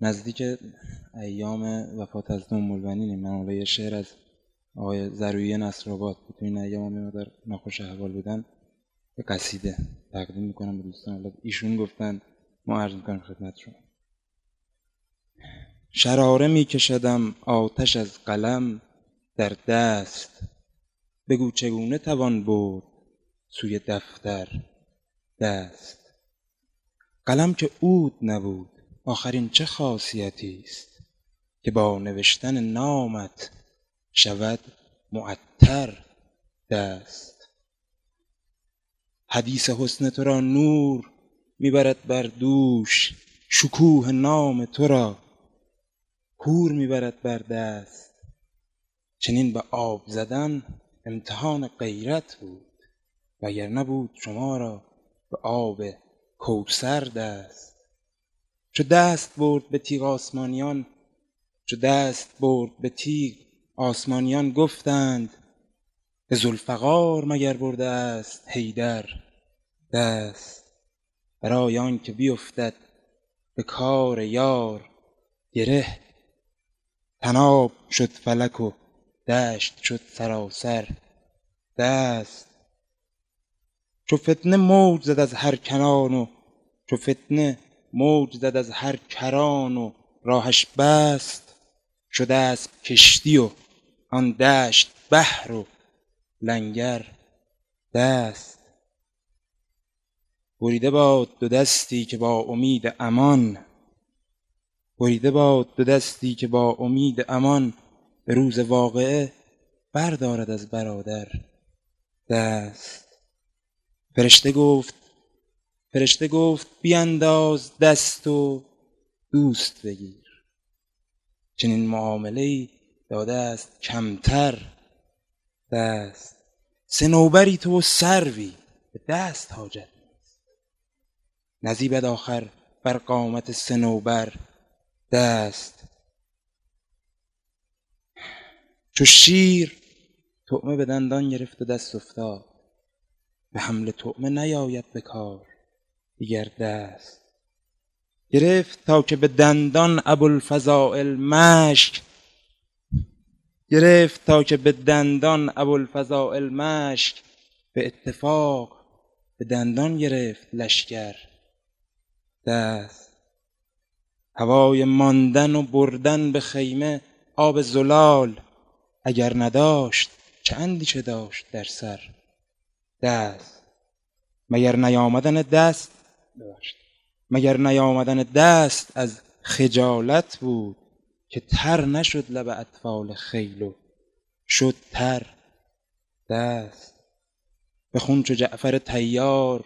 نزدیک ایام وفات از البنین من یه شعر از آقای ضرویی نصرآباد بود. تو این ایام هم در ناخوش احوال بودن. به قصیده تقدیم می‌کنم به دوستان. ایشون گفتن ما عرض می‌کنم خدمت شما. شراره میکشدم آتش از قلم در دست. بگو چگونه توان برد سوی دفتر دست. قلم که عود نبود آخرین چه خاصیتی است که با نوشتن نامت شود معطر دست؟ حدیث حسن تو را نور می‌برد بر دوش شکوه نام تو را حور می‌برد بر دست. چنین به آب زدن امتحان غیرت بود وگر نبود شما را به آب کوثر دست. چو دست برد به تیغ آسمانیان چو دست برد به تیغ آسمانیان گفتند به ذوالفقار مگر برده است حیدر دست برای آنکه بیفتد به کار یار گره؟ طناب شد فلک و دشت شد سراسر دست. چو فتنه موج زد از هر کنان و چو فتنه موج زد از هر کران و راهش بست شد اسب کشتی و آن دشت بحر و لنگر دست. بریده باد دو دستی که با امید امان بریده باد دو دستی که با امید امان به روز واقعه بردارد از برادر دست. فرشته گفت فرشته گفت بینداز دست و دوست بگیر. چنین معامله داده است کمتر دست. صنوبری تو و سروی به دست حاجت نیست. نزیبد آخر بر قامت صنوبر دست. چو شیر طعمه به دندان گرفت و دست افتاد. به حمل طعمه نیاید به کار. دیگر دست. گرفت تا که به دندان ابوالفضایل مشک. گرفت تا که به دندان ابوالفضایل مشک. به اتفاق به دندان گرفت لشکر. دست. هوای ماندن و بردن به خیمه آب زلال. اگر نداشت چه داشت در سر؟ دست. مگر نیامدن دست مگر نیامدن دست از خجالت بود که تر نشد لب اطفال خیل و شد تر دست. به خون چو جعفر طیار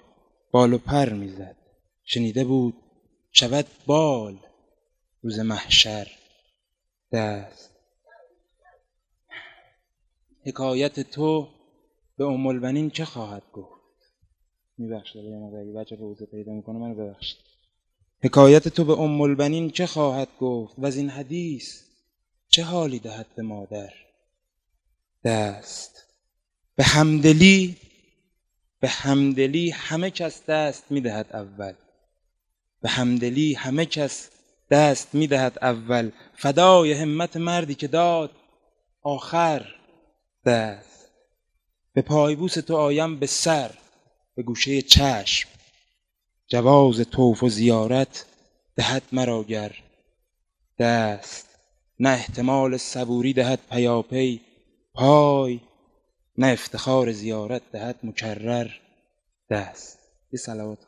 بال و پر می‌زد. شنیده بود شود بال روز محشر دست. حکایت تو به ام چه خواهد گفت؟ میبخشید. اگه بچه روزه پیدا می‌کنه منو ببخشید. حکایت تو به ام البنین چه خواهد گفت و از این حدیث چه حالی دهد به مادر؟ دست. به همدلی به همدلی همه کس دست می‌دهد اول. به همدلی همه کس دست می‌دهد اول. فدای همت مردی که داد آخر دست. به پایبوس تو آیم به سر. به گوشه چشم. جواز طوف و زیارت دهد مرا گر دست. نه احتمال صبوری دهد پیاپی. پای نه افتخار زیارت دهد مکرر دست. یه صلوات